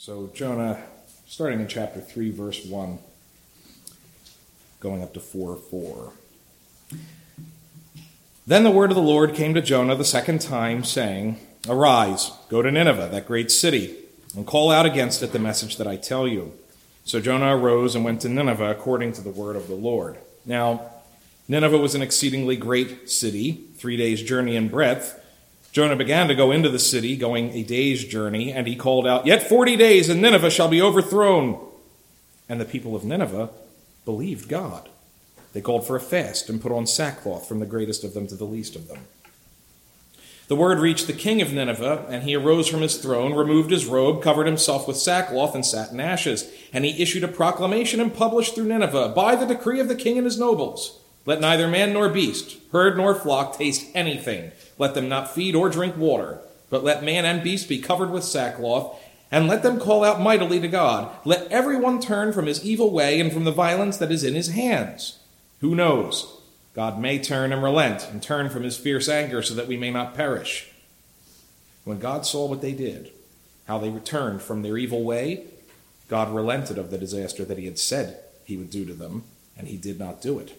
So, Jonah, starting in chapter 3, verse 1, going up to 4 4. Then the word of the Lord came to Jonah the second time, saying, Arise, go to Nineveh, that great city, and call out against it the message that I tell you. So Jonah arose and went to Nineveh according to the word of the Lord. Now, Nineveh was an exceedingly great city, three days' journey in breadth Jonah began to go into the city, going a day's journey, and he called out, Yet forty days, and Nineveh shall be overthrown. And the people of Nineveh believed God. They called for a fast and put on sackcloth from the greatest of them to the least of them. The word reached the king of Nineveh, and he arose from his throne, removed his robe, covered himself with sackcloth, and sat in ashes. And he issued a proclamation and published through Nineveh, by the decree of the king and his nobles let neither man nor beast, herd nor flock taste anything. Let them not feed or drink water, but let man and beast be covered with sackcloth, and let them call out mightily to God. Let everyone turn from his evil way and from the violence that is in his hands. Who knows? God may turn and relent and turn from his fierce anger so that we may not perish. When God saw what they did, how they returned from their evil way, God relented of the disaster that he had said he would do to them, and he did not do it.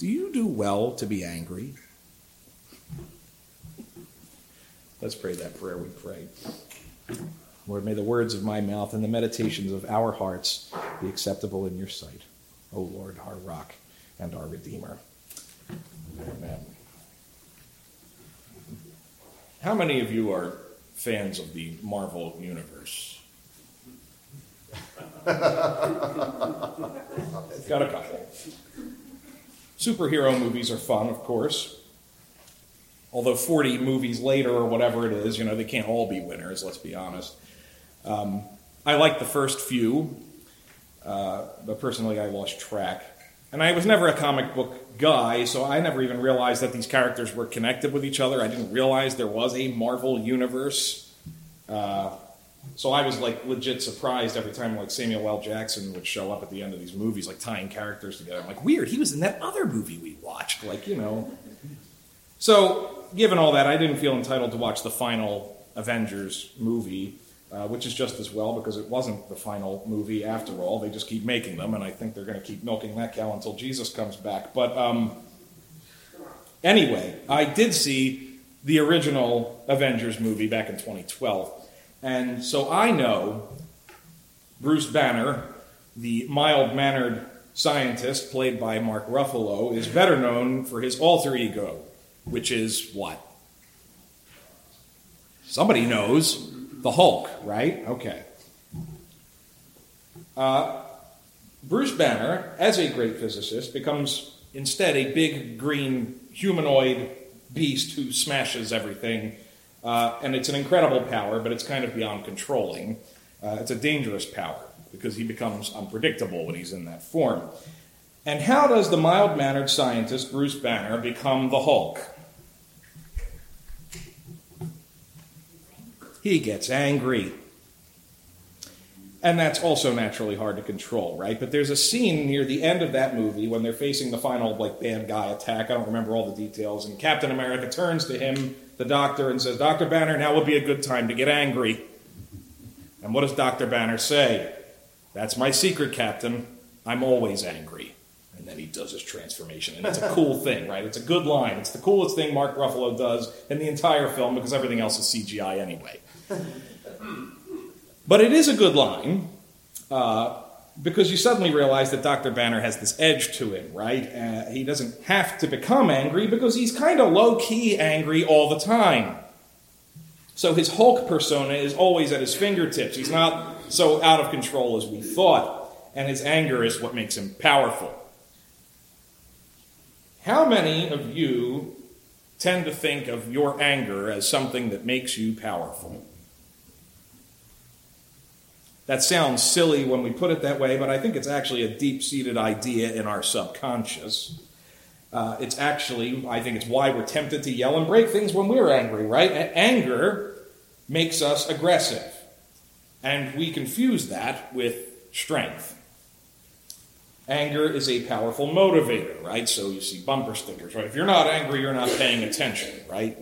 do you do well to be angry? Let's pray that prayer we pray. Lord, may the words of my mouth and the meditations of our hearts be acceptable in your sight. O Lord, our rock and our redeemer. Amen. How many of you are fans of the Marvel Universe? Got a couple. Superhero movies are fun, of course. Although 40 movies later or whatever it is, you know, they can't all be winners, let's be honest. Um, I like the first few, uh, but personally I lost track. And I was never a comic book guy, so I never even realized that these characters were connected with each other. I didn't realize there was a Marvel universe. Uh, so I was like legit surprised every time like Samuel L. Jackson would show up at the end of these movies, like tying characters together. I'm like, weird, he was in that other movie we watched, like you know. So given all that, I didn't feel entitled to watch the final Avengers movie, uh, which is just as well because it wasn't the final movie after all. They just keep making them, and I think they're going to keep milking that cow until Jesus comes back. But um, anyway, I did see the original Avengers movie back in 2012. And so I know Bruce Banner, the mild mannered scientist played by Mark Ruffalo, is better known for his alter ego, which is what? Somebody knows. The Hulk, right? Okay. Uh, Bruce Banner, as a great physicist, becomes instead a big green humanoid beast who smashes everything uh, and it's an incredible power, but it's kind of beyond controlling. Uh, it's a dangerous power because he becomes unpredictable when he's in that form. And how does the mild mannered scientist Bruce Banner become the Hulk? He gets angry. And that's also naturally hard to control, right? But there's a scene near the end of that movie when they're facing the final like bad guy attack. I don't remember all the details, and Captain America turns to him the doctor and says, Dr. Banner, now would be a good time to get angry. And what does Dr. Banner say? That's my secret, Captain. I'm always angry. And then he does his transformation. And it's a cool thing, right? It's a good line. It's the coolest thing Mark Ruffalo does in the entire film because everything else is CGI anyway. But it is a good line. Uh, because you suddenly realize that Dr. Banner has this edge to him, right? Uh, he doesn't have to become angry because he's kind of low key angry all the time. So his Hulk persona is always at his fingertips. He's not so out of control as we thought, and his anger is what makes him powerful. How many of you tend to think of your anger as something that makes you powerful? That sounds silly when we put it that way, but I think it's actually a deep seated idea in our subconscious. Uh, it's actually, I think it's why we're tempted to yell and break things when we're angry, right? Anger makes us aggressive. And we confuse that with strength. Anger is a powerful motivator, right? So you see bumper stickers, right? If you're not angry, you're not paying attention, right?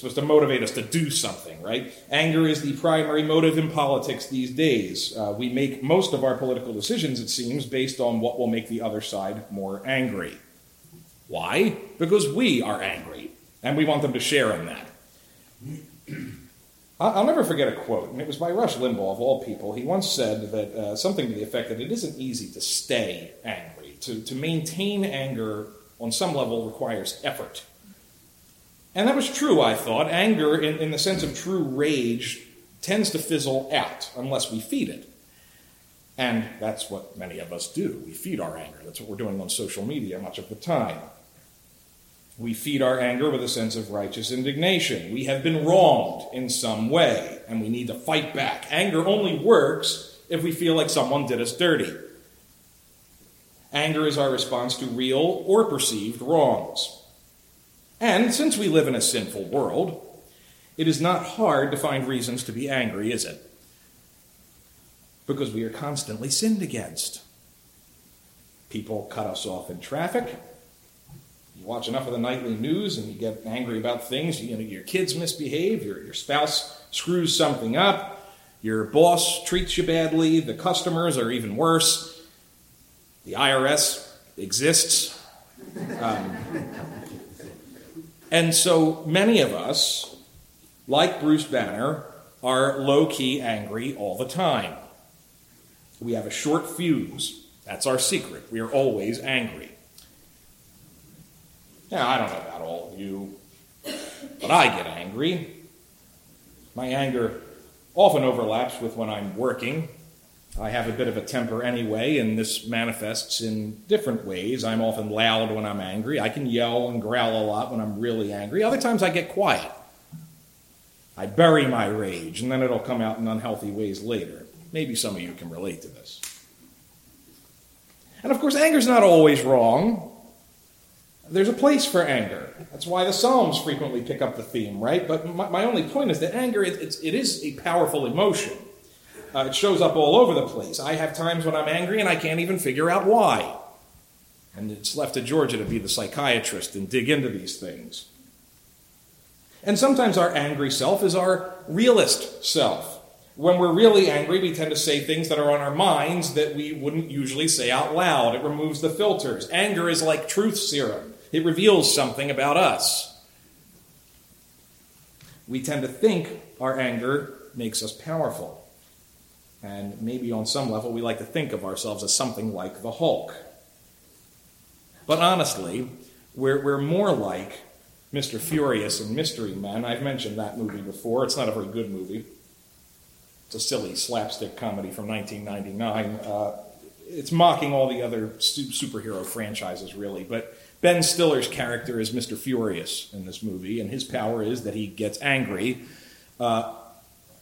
Supposed to motivate us to do something, right? Anger is the primary motive in politics these days. Uh, we make most of our political decisions, it seems, based on what will make the other side more angry. Why? Because we are angry, and we want them to share in that. I'll never forget a quote, and it was by Rush Limbaugh, of all people. He once said that uh, something to the effect that it isn't easy to stay angry. To, to maintain anger on some level requires effort. And that was true, I thought. Anger, in, in the sense of true rage, tends to fizzle out unless we feed it. And that's what many of us do. We feed our anger. That's what we're doing on social media much of the time. We feed our anger with a sense of righteous indignation. We have been wronged in some way, and we need to fight back. Anger only works if we feel like someone did us dirty. Anger is our response to real or perceived wrongs. And since we live in a sinful world, it is not hard to find reasons to be angry, is it? Because we are constantly sinned against. People cut us off in traffic you watch enough of the nightly news and you get angry about things. You know, your kids misbehave, your, your spouse screws something up, your boss treats you badly, the customers are even worse, the IRS exists. Um, and so many of us, like Bruce Banner, are low key angry all the time. We have a short fuse. That's our secret. We are always angry. Now, I don't know about all of you, but I get angry. My anger often overlaps with when I'm working. I have a bit of a temper anyway, and this manifests in different ways. I'm often loud when I'm angry. I can yell and growl a lot when I'm really angry. Other times I get quiet. I bury my rage, and then it'll come out in unhealthy ways later. Maybe some of you can relate to this. And of course, anger's not always wrong there's a place for anger. That's why the Psalms frequently pick up the theme, right? But my, my only point is that anger, it, it's, it is a powerful emotion. Uh, it shows up all over the place. I have times when I'm angry and I can't even figure out why. And it's left to Georgia to be the psychiatrist and dig into these things. And sometimes our angry self is our realist self. When we're really angry, we tend to say things that are on our minds that we wouldn't usually say out loud. It removes the filters. Anger is like truth serum. It reveals something about us. We tend to think our anger makes us powerful. And maybe on some level, we like to think of ourselves as something like the Hulk. But honestly, we're, we're more like Mr. Furious and Mystery Men. I've mentioned that movie before. It's not a very good movie. It's a silly slapstick comedy from 1999. Uh, it's mocking all the other superhero franchises, really. But Ben Stiller's character is Mr. Furious in this movie, and his power is that he gets angry, uh,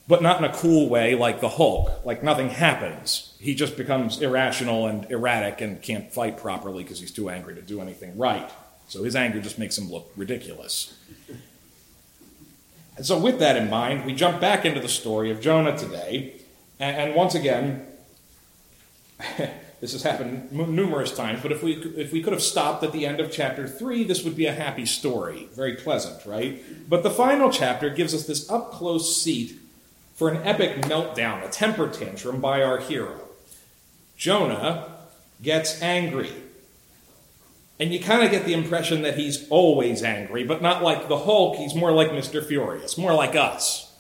but not in a cool way like the Hulk. Like nothing happens. He just becomes irrational and erratic and can't fight properly because he's too angry to do anything right. So his anger just makes him look ridiculous. And so, with that in mind, we jump back into the story of Jonah today. And, once again, This has happened numerous times, but if we, if we could have stopped at the end of chapter 3, this would be a happy story. Very pleasant, right? But the final chapter gives us this up close seat for an epic meltdown, a temper tantrum by our hero. Jonah gets angry. And you kind of get the impression that he's always angry, but not like the Hulk, he's more like Mr. Furious, more like us.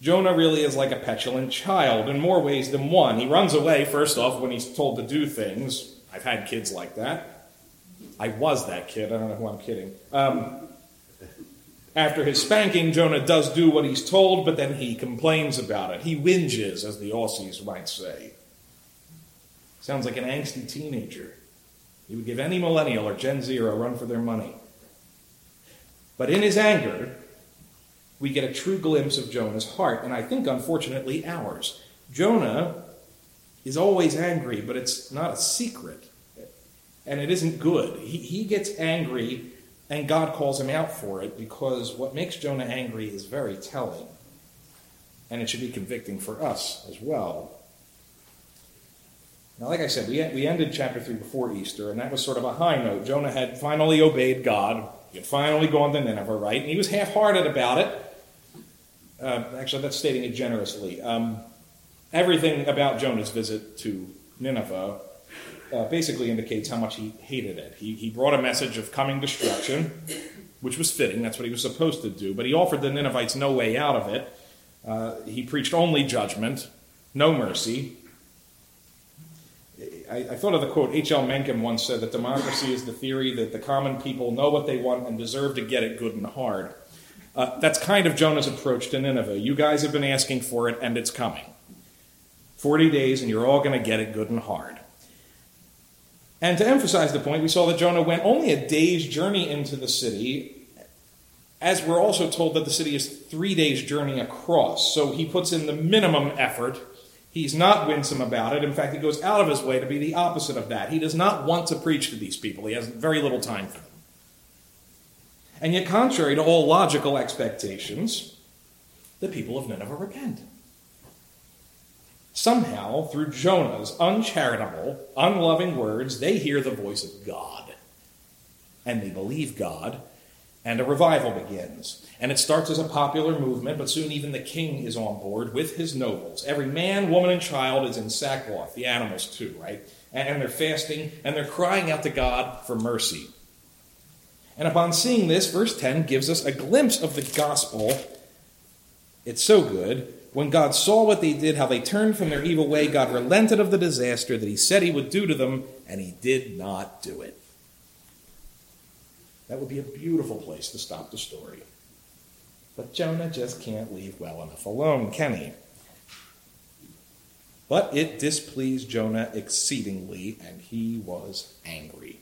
Jonah really is like a petulant child in more ways than one. He runs away, first off, when he's told to do things. I've had kids like that. I was that kid. I don't know who I'm kidding. Um, after his spanking, Jonah does do what he's told, but then he complains about it. He whinges, as the Aussies might say. Sounds like an angsty teenager. He would give any millennial or Gen Z a run for their money. But in his anger, we get a true glimpse of Jonah's heart, and I think, unfortunately, ours. Jonah is always angry, but it's not a secret. And it isn't good. He, he gets angry, and God calls him out for it because what makes Jonah angry is very telling. And it should be convicting for us as well. Now, like I said, we, we ended chapter 3 before Easter, and that was sort of a high note. Jonah had finally obeyed God. He had finally gone to Nineveh, right? And he was half hearted about it. Uh, actually, that's stating it generously. Um, everything about Jonah's visit to Nineveh uh, basically indicates how much he hated it. He, he brought a message of coming destruction, which was fitting. That's what he was supposed to do. But he offered the Ninevites no way out of it. Uh, he preached only judgment, no mercy. I, I thought of the quote H.L. Mencken once said that democracy is the theory that the common people know what they want and deserve to get it good and hard. Uh, that's kind of Jonah's approach to Nineveh. You guys have been asking for it, and it's coming. 40 days, and you're all going to get it good and hard. And to emphasize the point, we saw that Jonah went only a day's journey into the city, as we're also told that the city is three days' journey across. So he puts in the minimum effort He's not winsome about it. In fact, he goes out of his way to be the opposite of that. He does not want to preach to these people, he has very little time for them. And yet, contrary to all logical expectations, the people of Nineveh repent. Somehow, through Jonah's uncharitable, unloving words, they hear the voice of God. And they believe God, and a revival begins. And it starts as a popular movement, but soon even the king is on board with his nobles. Every man, woman, and child is in sackcloth, the animals too, right? And they're fasting and they're crying out to God for mercy. And upon seeing this, verse 10 gives us a glimpse of the gospel. It's so good. When God saw what they did, how they turned from their evil way, God relented of the disaster that he said he would do to them, and he did not do it. That would be a beautiful place to stop the story. But Jonah just can't leave well enough alone, can he? But it displeased Jonah exceedingly, and he was angry.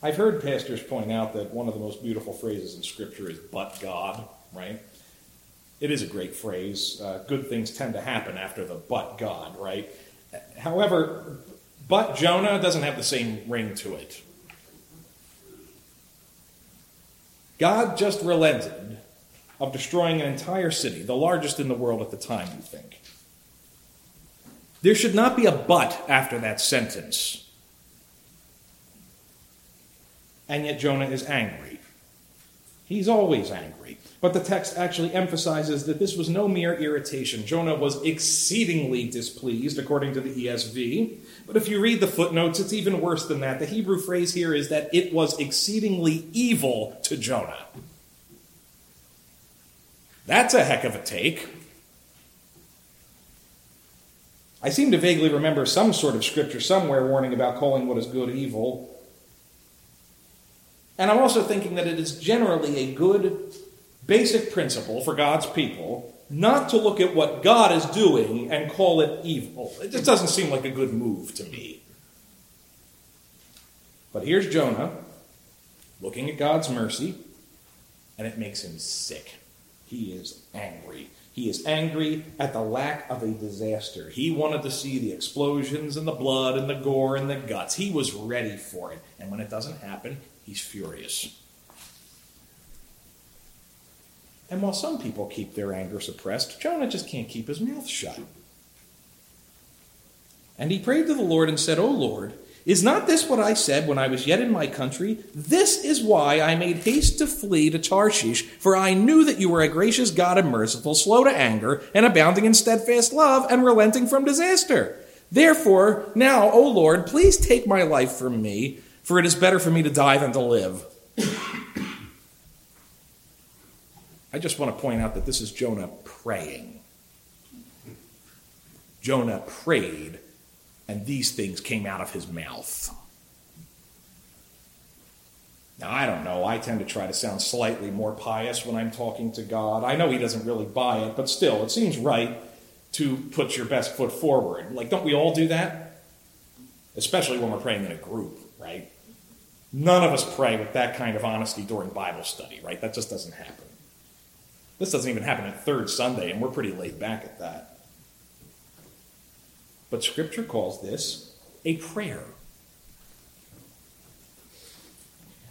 I've heard pastors point out that one of the most beautiful phrases in Scripture is, but God, right? It is a great phrase. Uh, good things tend to happen after the but God, right? However, but Jonah doesn't have the same ring to it. God just relented of destroying an entire city, the largest in the world at the time, you think. There should not be a but after that sentence. And yet Jonah is angry. He's always angry. But the text actually emphasizes that this was no mere irritation. Jonah was exceedingly displeased, according to the ESV. But if you read the footnotes, it's even worse than that. The Hebrew phrase here is that it was exceedingly evil to Jonah. That's a heck of a take. I seem to vaguely remember some sort of scripture somewhere warning about calling what is good evil. And I'm also thinking that it is generally a good basic principle for God's people not to look at what God is doing and call it evil. It just doesn't seem like a good move to me. But here's Jonah looking at God's mercy, and it makes him sick. He is angry. He is angry at the lack of a disaster. He wanted to see the explosions and the blood and the gore and the guts. He was ready for it. And when it doesn't happen, he's furious. And while some people keep their anger suppressed, Jonah just can't keep his mouth shut. And he prayed to the Lord and said, O Lord, is not this what I said when I was yet in my country? This is why I made haste to flee to Tarshish, for I knew that you were a gracious God and merciful, slow to anger, and abounding in steadfast love, and relenting from disaster. Therefore, now, O Lord, please take my life from me, for it is better for me to die than to live. I just want to point out that this is Jonah praying. Jonah prayed, and these things came out of his mouth. Now, I don't know. I tend to try to sound slightly more pious when I'm talking to God. I know He doesn't really buy it, but still, it seems right to put your best foot forward. Like, don't we all do that? Especially when we're praying in a group, right? None of us pray with that kind of honesty during Bible study, right? That just doesn't happen. This doesn't even happen at third Sunday, and we're pretty laid back at that. But Scripture calls this a prayer.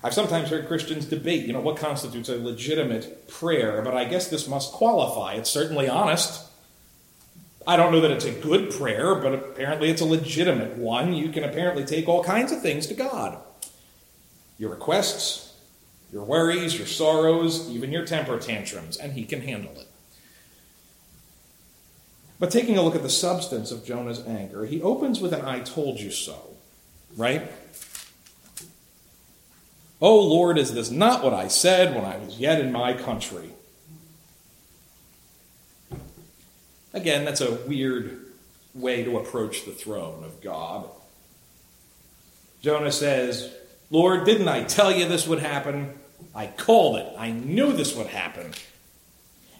I've sometimes heard Christians debate, you know, what constitutes a legitimate prayer, but I guess this must qualify. It's certainly honest. I don't know that it's a good prayer, but apparently it's a legitimate one. You can apparently take all kinds of things to God your requests, your worries, your sorrows, even your temper tantrums, and He can handle it. But taking a look at the substance of Jonah's anger, he opens with an I told you so, right? Oh Lord, is this not what I said when I was yet in my country? Again, that's a weird way to approach the throne of God. Jonah says, Lord, didn't I tell you this would happen? I called it. I knew this would happen.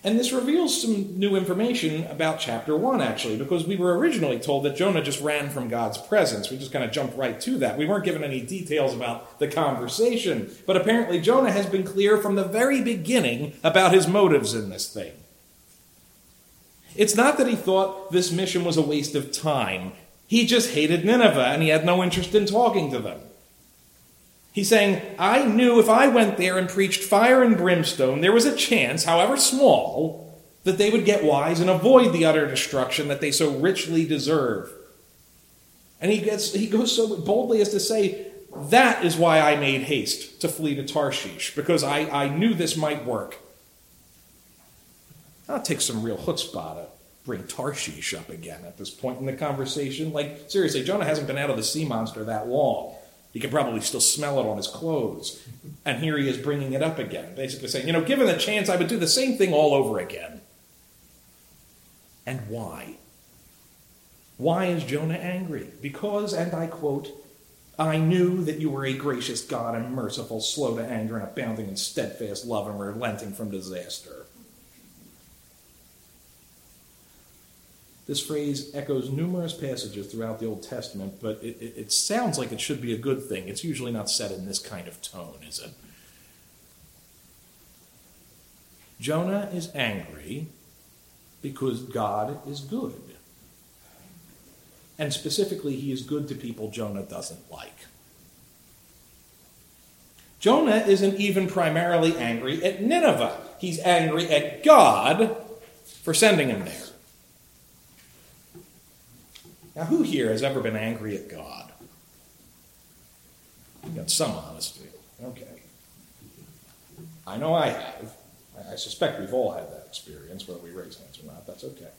And this reveals some new information about chapter 1, actually, because we were originally told that Jonah just ran from God's presence. We just kind of jumped right to that. We weren't given any details about the conversation. But apparently, Jonah has been clear from the very beginning about his motives in this thing. It's not that he thought this mission was a waste of time, he just hated Nineveh and he had no interest in talking to them. He's saying, I knew if I went there and preached fire and brimstone, there was a chance, however small, that they would get wise and avoid the utter destruction that they so richly deserve. And he, gets, he goes so boldly as to say, That is why I made haste to flee to Tarshish, because I, I knew this might work. I'll take some real chutzpah to bring Tarshish up again at this point in the conversation. Like, seriously, Jonah hasn't been out of the sea monster that long. He can probably still smell it on his clothes. And here he is bringing it up again, basically saying, you know, given the chance, I would do the same thing all over again. And why? Why is Jonah angry? Because, and I quote, I knew that you were a gracious God and merciful, slow to anger, and abounding in steadfast love and relenting from disaster. This phrase echoes numerous passages throughout the Old Testament, but it, it, it, sounds like it should be a good thing. It's usually not said in this kind of tone, is it? Jonah is angry because God is good. And specifically, he is good to people Jonah doesn't like. Jonah isn't even primarily angry at Nineveh, he's angry at God for sending him there. Now, who here has ever been angry at God? You got some honesty. Okay. I know I have. I suspect we've all had that experience, whether we raise hands or not. That's okay.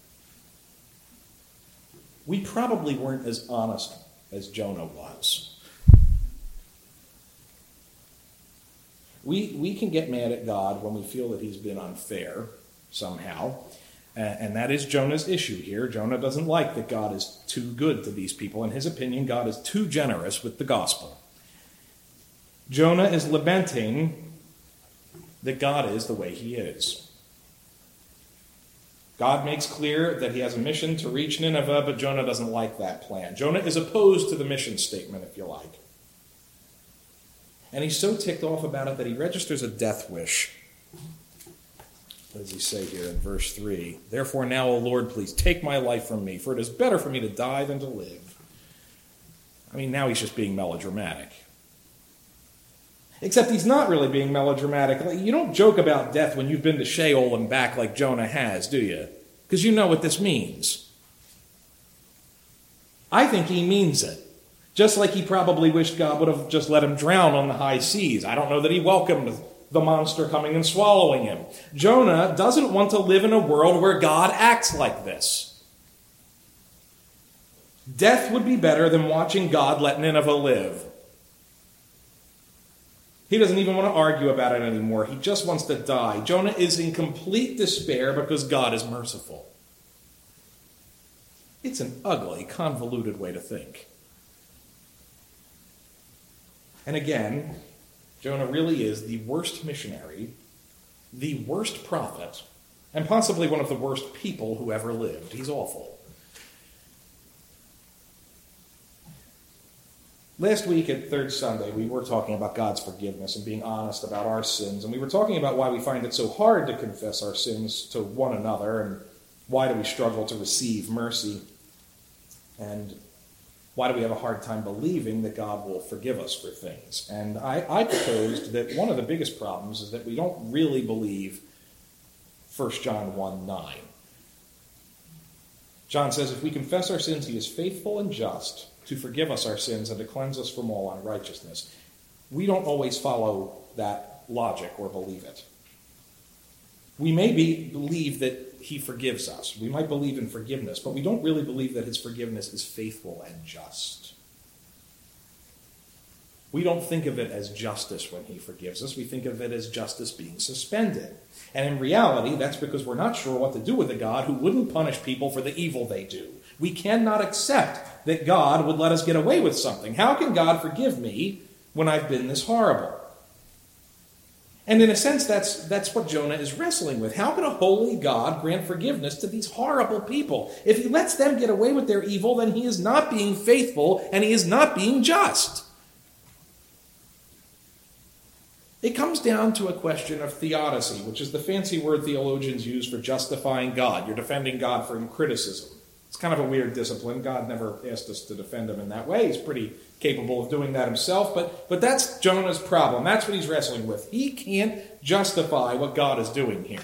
We probably weren't as honest as Jonah was. We, we can get mad at God when we feel that he's been unfair somehow. And that is Jonah's issue here. Jonah doesn't like that God is too good to these people. In his opinion, God is too generous with the gospel. Jonah is lamenting that God is the way he is. God makes clear that he has a mission to reach Nineveh, but Jonah doesn't like that plan. Jonah is opposed to the mission statement, if you like. And he's so ticked off about it that he registers a death wish what does he say here in verse 3? Therefore, now, O Lord, please take my life from me, for it is better for me to die than to live. I mean, now he's just being melodramatic. Except he's not really being melodramatic. You don't joke about death when you've been to Sheol and back like Jonah has, do you? Because you know what this means. I think he means it. Just like he probably wished God would have just let him drown on the high seas. I don't know that he welcomed the monster coming and swallowing him. Jonah doesn't want to live in a world where God acts like this. Death would be better than watching God let Nineveh live. He doesn't even want to argue about it anymore. He just wants to die. Jonah is in complete despair because God is merciful. It's an ugly, convoluted way to think. And again, Jonah really is the worst missionary, the worst prophet, and possibly one of the worst people who ever lived. He's awful. Last week at Third Sunday, we were talking about God's forgiveness and being honest about our sins. And we were talking about why we find it so hard to confess our sins to one another and why do we struggle to receive mercy. And why do we have a hard time believing that God will forgive us for things? And I, I proposed that one of the biggest problems is that we don't really believe 1 John 1 9. John says, If we confess our sins, he is faithful and just to forgive us our sins and to cleanse us from all unrighteousness. We don't always follow that logic or believe it. We may be, believe that he forgives us. We might believe in forgiveness, but we don't really believe that his forgiveness is faithful and just. We don't think of it as justice when he forgives us. We think of it as justice being suspended. And in reality, that's because we're not sure what to do with a God who wouldn't punish people for the evil they do. We cannot accept that God would let us get away with something. How can God forgive me when I've been this horrible? And in a sense, that's, that's what Jonah is wrestling with. How can a holy God grant forgiveness to these horrible people? If he lets them get away with their evil, then he is not being faithful and he is not being just. It comes down to a question of theodicy, which is the fancy word theologians use for justifying God. You're defending God from criticism. It's kind of a weird discipline. God never asked us to defend him in that way. He's pretty capable of doing that himself, but, but that's Jonah's problem. That's what he's wrestling with. He can't justify what God is doing here.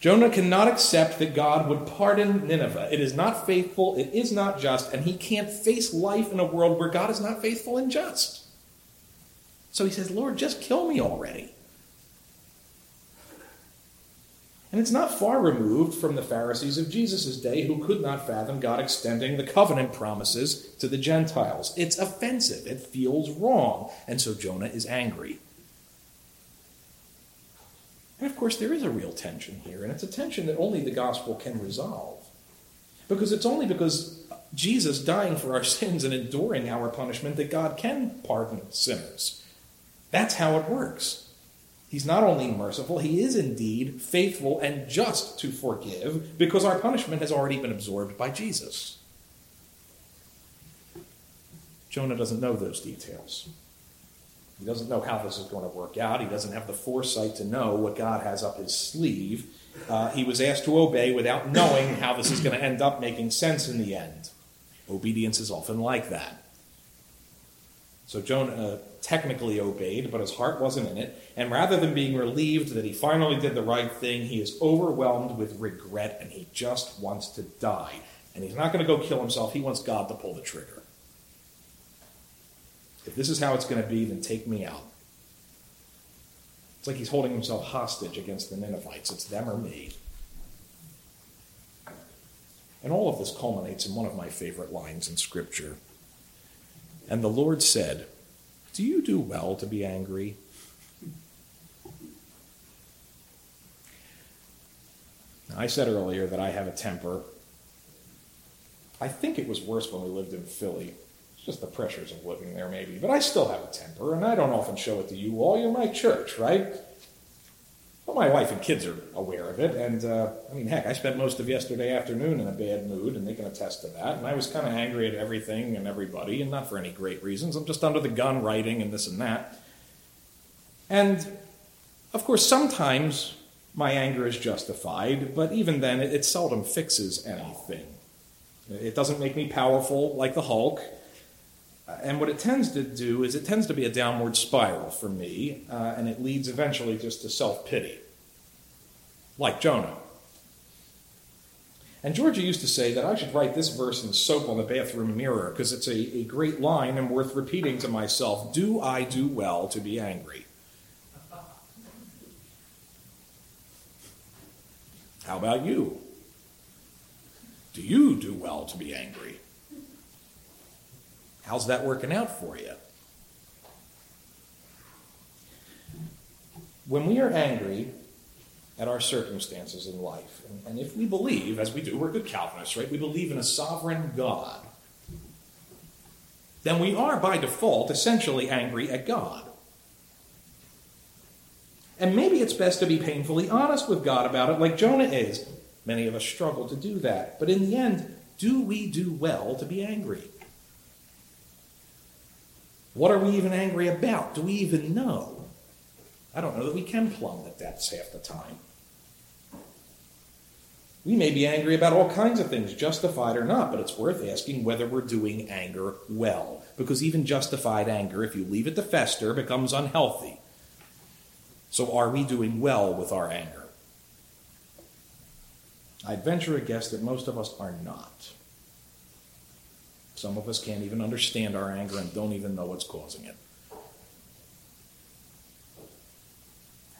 Jonah cannot accept that God would pardon Nineveh. It is not faithful, it is not just, and he can't face life in a world where God is not faithful and just. So he says, Lord, just kill me already. And it's not far removed from the Pharisees of Jesus' day who could not fathom God extending the covenant promises to the Gentiles. It's offensive, it feels wrong, and so Jonah is angry. And of course, there is a real tension here, and it's a tension that only the gospel can resolve. Because it's only because Jesus dying for our sins and enduring our punishment that God can pardon sinners. That's how it works. He's not only merciful, he is indeed faithful and just to forgive because our punishment has already been absorbed by Jesus. Jonah doesn't know those details. He doesn't know how this is going to work out. He doesn't have the foresight to know what God has up his sleeve. Uh, he was asked to obey without knowing how this is going to end up making sense in the end. Obedience is often like that. So Jonah technically obeyed, but his heart wasn't in it. And rather than being relieved that he finally did the right thing, he is overwhelmed with regret and he just wants to die. And he's not going to go kill himself, he wants God to pull the trigger. If this is how it's going to be, then take me out. It's like he's holding himself hostage against the Ninevites. It's them or me. And all of this culminates in one of my favorite lines in Scripture. And the Lord said, Do you do well to be angry? I said earlier that I have a temper. I think it was worse when we lived in Philly. It's just the pressures of living there, maybe. But I still have a temper, and I don't often show it to you all. You're my church, right? Well, my wife and kids are aware of it, and uh, I mean, heck, I spent most of yesterday afternoon in a bad mood, and they can attest to that. And I was kind of angry at everything and everybody, and not for any great reasons. I'm just under the gun writing and this and that. And of course, sometimes my anger is justified, but even then, it, it seldom fixes anything. It doesn't make me powerful like the Hulk. And what it tends to do is it tends to be a downward spiral for me, uh, and it leads eventually just to self pity, like Jonah. And Georgia used to say that I should write this verse in soap on the bathroom mirror because it's a, a great line and worth repeating to myself Do I do well to be angry? How about you? Do you do well to be angry? How's that working out for you? When we are angry at our circumstances in life, and, and if we believe, as we do, we're good Calvinists, right? We believe in a sovereign God, then we are by default essentially angry at God. And maybe it's best to be painfully honest with God about it, like Jonah is. Many of us struggle to do that. But in the end, do we do well to be angry? What are we even angry about? Do we even know? I don't know that we can plumb the depths half the time. We may be angry about all kinds of things, justified or not, but it's worth asking whether we're doing anger well. Because even justified anger, if you leave it to fester, becomes unhealthy. So are we doing well with our anger? I'd venture a guess that most of us are not. Some of us can't even understand our anger and don't even know what's causing it.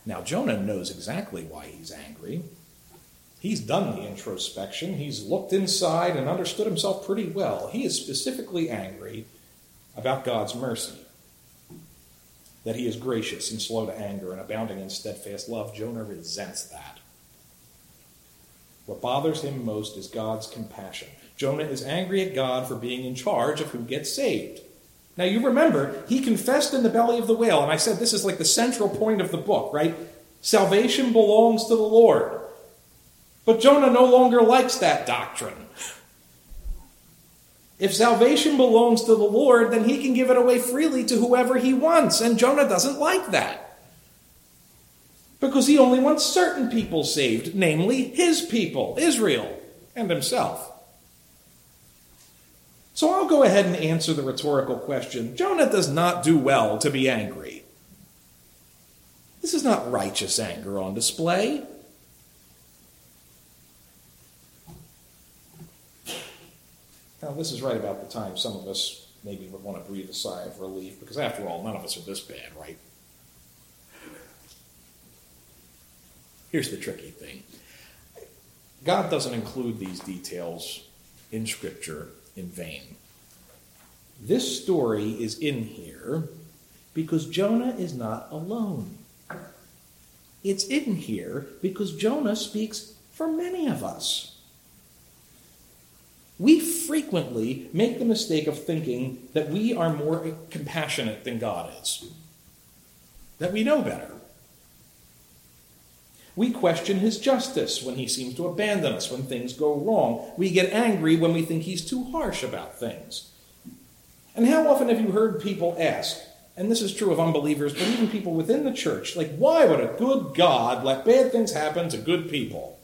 Now, Jonah knows exactly why he's angry. He's done the introspection, he's looked inside and understood himself pretty well. He is specifically angry about God's mercy. That he is gracious and slow to anger and abounding in steadfast love. Jonah resents that. What bothers him most is God's compassion. Jonah is angry at God for being in charge of who gets saved. Now, you remember, he confessed in the belly of the whale, and I said this is like the central point of the book, right? Salvation belongs to the Lord. But Jonah no longer likes that doctrine. If salvation belongs to the Lord, then he can give it away freely to whoever he wants. And Jonah doesn't like that. Because he only wants certain people saved, namely his people, Israel, and himself. So I'll go ahead and answer the rhetorical question Jonah does not do well to be angry. This is not righteous anger on display. Now, this is right about the time some of us maybe would want to breathe a sigh of relief, because after all, none of us are this bad, right? Here's the tricky thing God doesn't include these details in Scripture in vain. This story is in here because Jonah is not alone. It's in here because Jonah speaks for many of us. We frequently make the mistake of thinking that we are more compassionate than God is, that we know better. We question his justice when he seems to abandon us when things go wrong. We get angry when we think he's too harsh about things. And how often have you heard people ask, and this is true of unbelievers, but even people within the church, like, why would a good God let bad things happen to good people?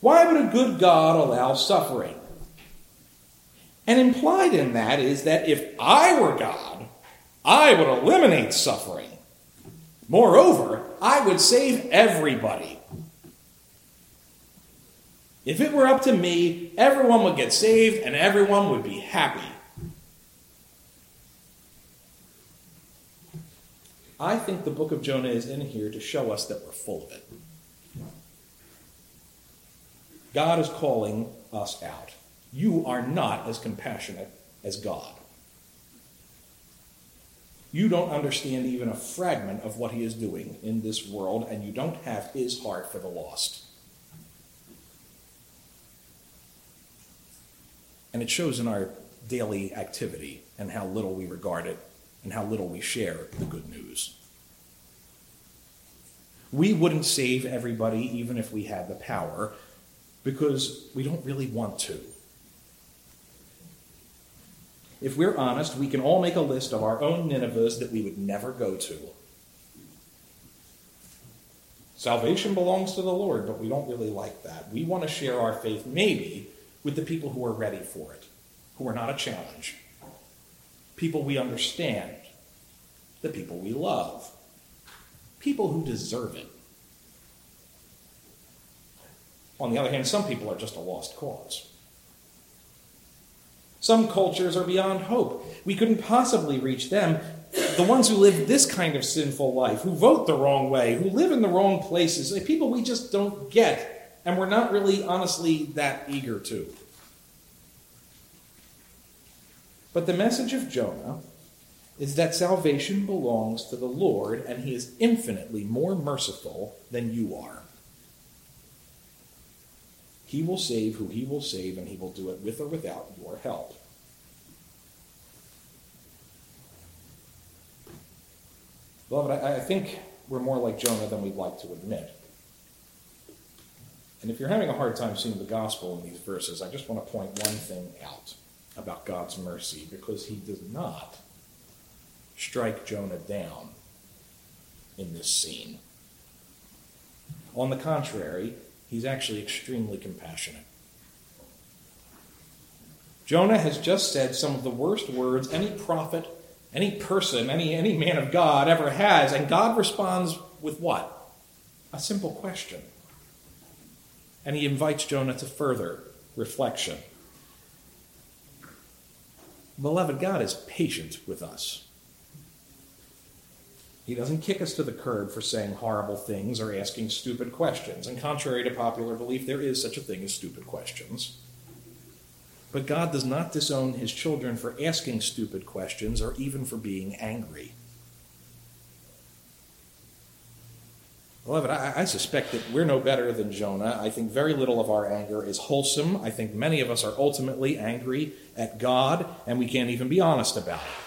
Why would a good God allow suffering? And implied in that is that if I were God, I would eliminate suffering. Moreover, I would save everybody. If it were up to me, everyone would get saved and everyone would be happy. I think the book of Jonah is in here to show us that we're full of it. God is calling us out. You are not as compassionate as God. You don't understand even a fragment of what He is doing in this world, and you don't have His heart for the lost. And it shows in our daily activity and how little we regard it and how little we share the good news. We wouldn't save everybody even if we had the power because we don't really want to. If we're honest, we can all make a list of our own Ninevehs that we would never go to. Salvation belongs to the Lord, but we don't really like that. We want to share our faith, maybe, with the people who are ready for it, who are not a challenge, people we understand, the people we love, people who deserve it. On the other hand, some people are just a lost cause. Some cultures are beyond hope. We couldn't possibly reach them. The ones who live this kind of sinful life, who vote the wrong way, who live in the wrong places, people we just don't get, and we're not really honestly that eager to. But the message of Jonah is that salvation belongs to the Lord, and he is infinitely more merciful than you are. He will save who he will save, and he will do it with or without your help. Beloved, I, I think we're more like Jonah than we'd like to admit. And if you're having a hard time seeing the gospel in these verses, I just want to point one thing out about God's mercy, because he does not strike Jonah down in this scene. On the contrary, he's actually extremely compassionate. Jonah has just said some of the worst words any prophet, any person, any, any man of God ever has, and God responds with what? A simple question. And he invites Jonah to further reflection. Beloved, God is patient with us. He doesn't kick us to the curb for saying horrible things or asking stupid questions. And contrary to popular belief, there is such a thing as stupid questions. But God does not disown his children for asking stupid questions or even for being angry. Beloved, I, I, suspect that we're no better than Jonah. I think very little of our anger is wholesome. I think many of us are ultimately angry at God, and we can't even be honest about it.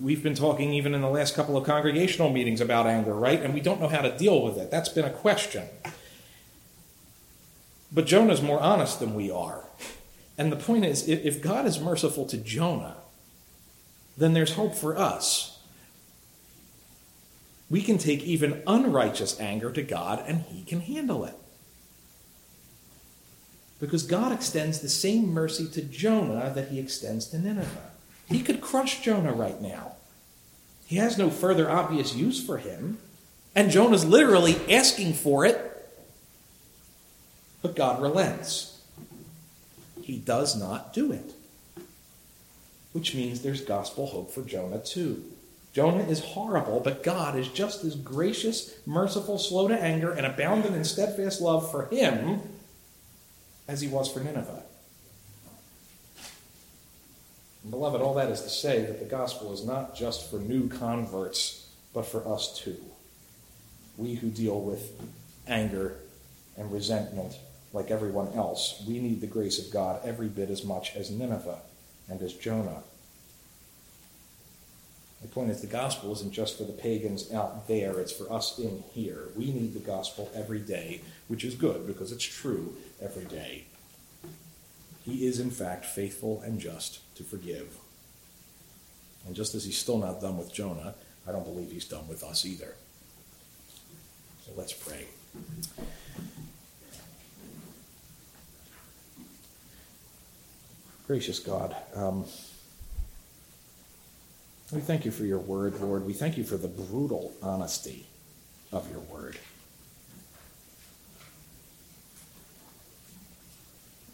We've been talking even in the last couple of congregational meetings about anger, right? And we don't know how to deal with it. That's been a question. But Jonah's more honest than we are. And the point is if God is merciful to Jonah, then there's hope for us. We can take even unrighteous anger to God and He can handle it. Because God extends the same mercy to Jonah that He extends to Nineveh. He could crush Jonah right now. He has no further obvious use for him. And Jonah's literally asking for it but God relents. He does not do it. Which means there's gospel hope for Jonah too. Jonah is horrible, but God is just as gracious, merciful, slow to anger, and abounding in steadfast love for him as he was for Nineveh. Beloved, all that is to say that the gospel is not just for new converts, but for us too. We who deal with anger and resentment like everyone else, we need the grace of God every bit as much as Nineveh and as Jonah. The point is, the gospel isn't just for the pagans out there, it's for us in here. We need the gospel every day, which is good because it's true every day. He is, in fact, faithful and just to forgive. And just as he's still not done with Jonah, I don't believe he's done with us either. So let's pray. Gracious God, um, we thank you for your word, Lord. We thank you for the brutal honesty of your word.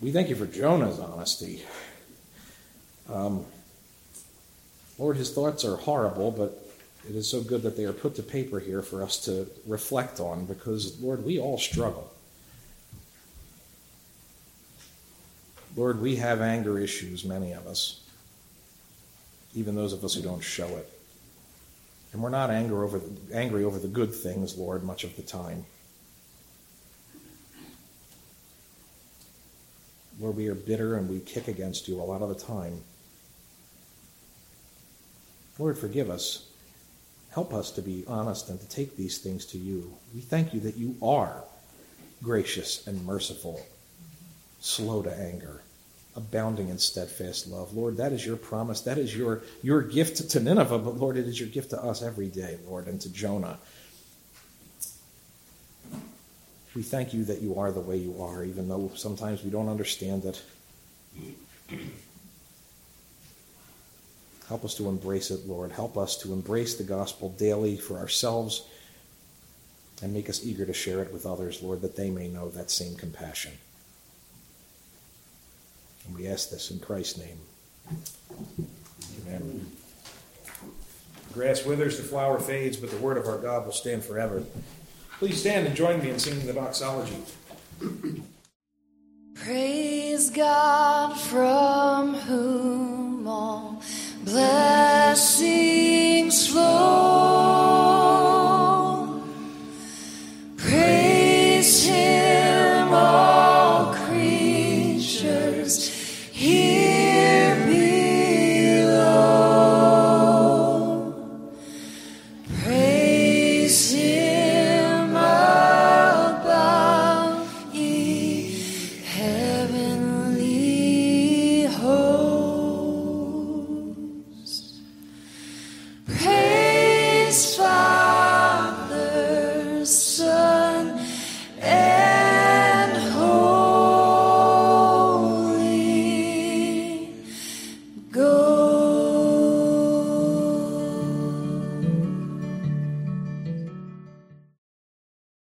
We thank you for Jonah's honesty. Um, Lord, his thoughts are horrible, but it is so good that they are put to paper here for us to reflect on because, Lord, we all struggle. Lord, we have anger issues, many of us, even those of us who don't show it. And we're not over, the, angry over the good things, Lord, much of the time. Lord, we are bitter and we kick against you a lot of the time. Lord, forgive us. Help us to be honest and to take these things to you. We thank you that you are gracious and merciful, slow to anger abounding in steadfast love. Lord, that is your promise. That is your, your gift to Nineveh, but Lord, it is your gift to us every day, Lord, and to Jonah. We thank you that you are the way you are, even though sometimes we don't understand it. Help us to embrace it, Lord. Help us to embrace the gospel daily for ourselves and make us eager to share it with others, Lord, that they may know that same compassion. And we ask this in Christ's name. Amen. Grass withers, the flower fades, but the word of our God will stand forever. Please stand and join me in singing the doxology. Praise God from whom all blessings flow.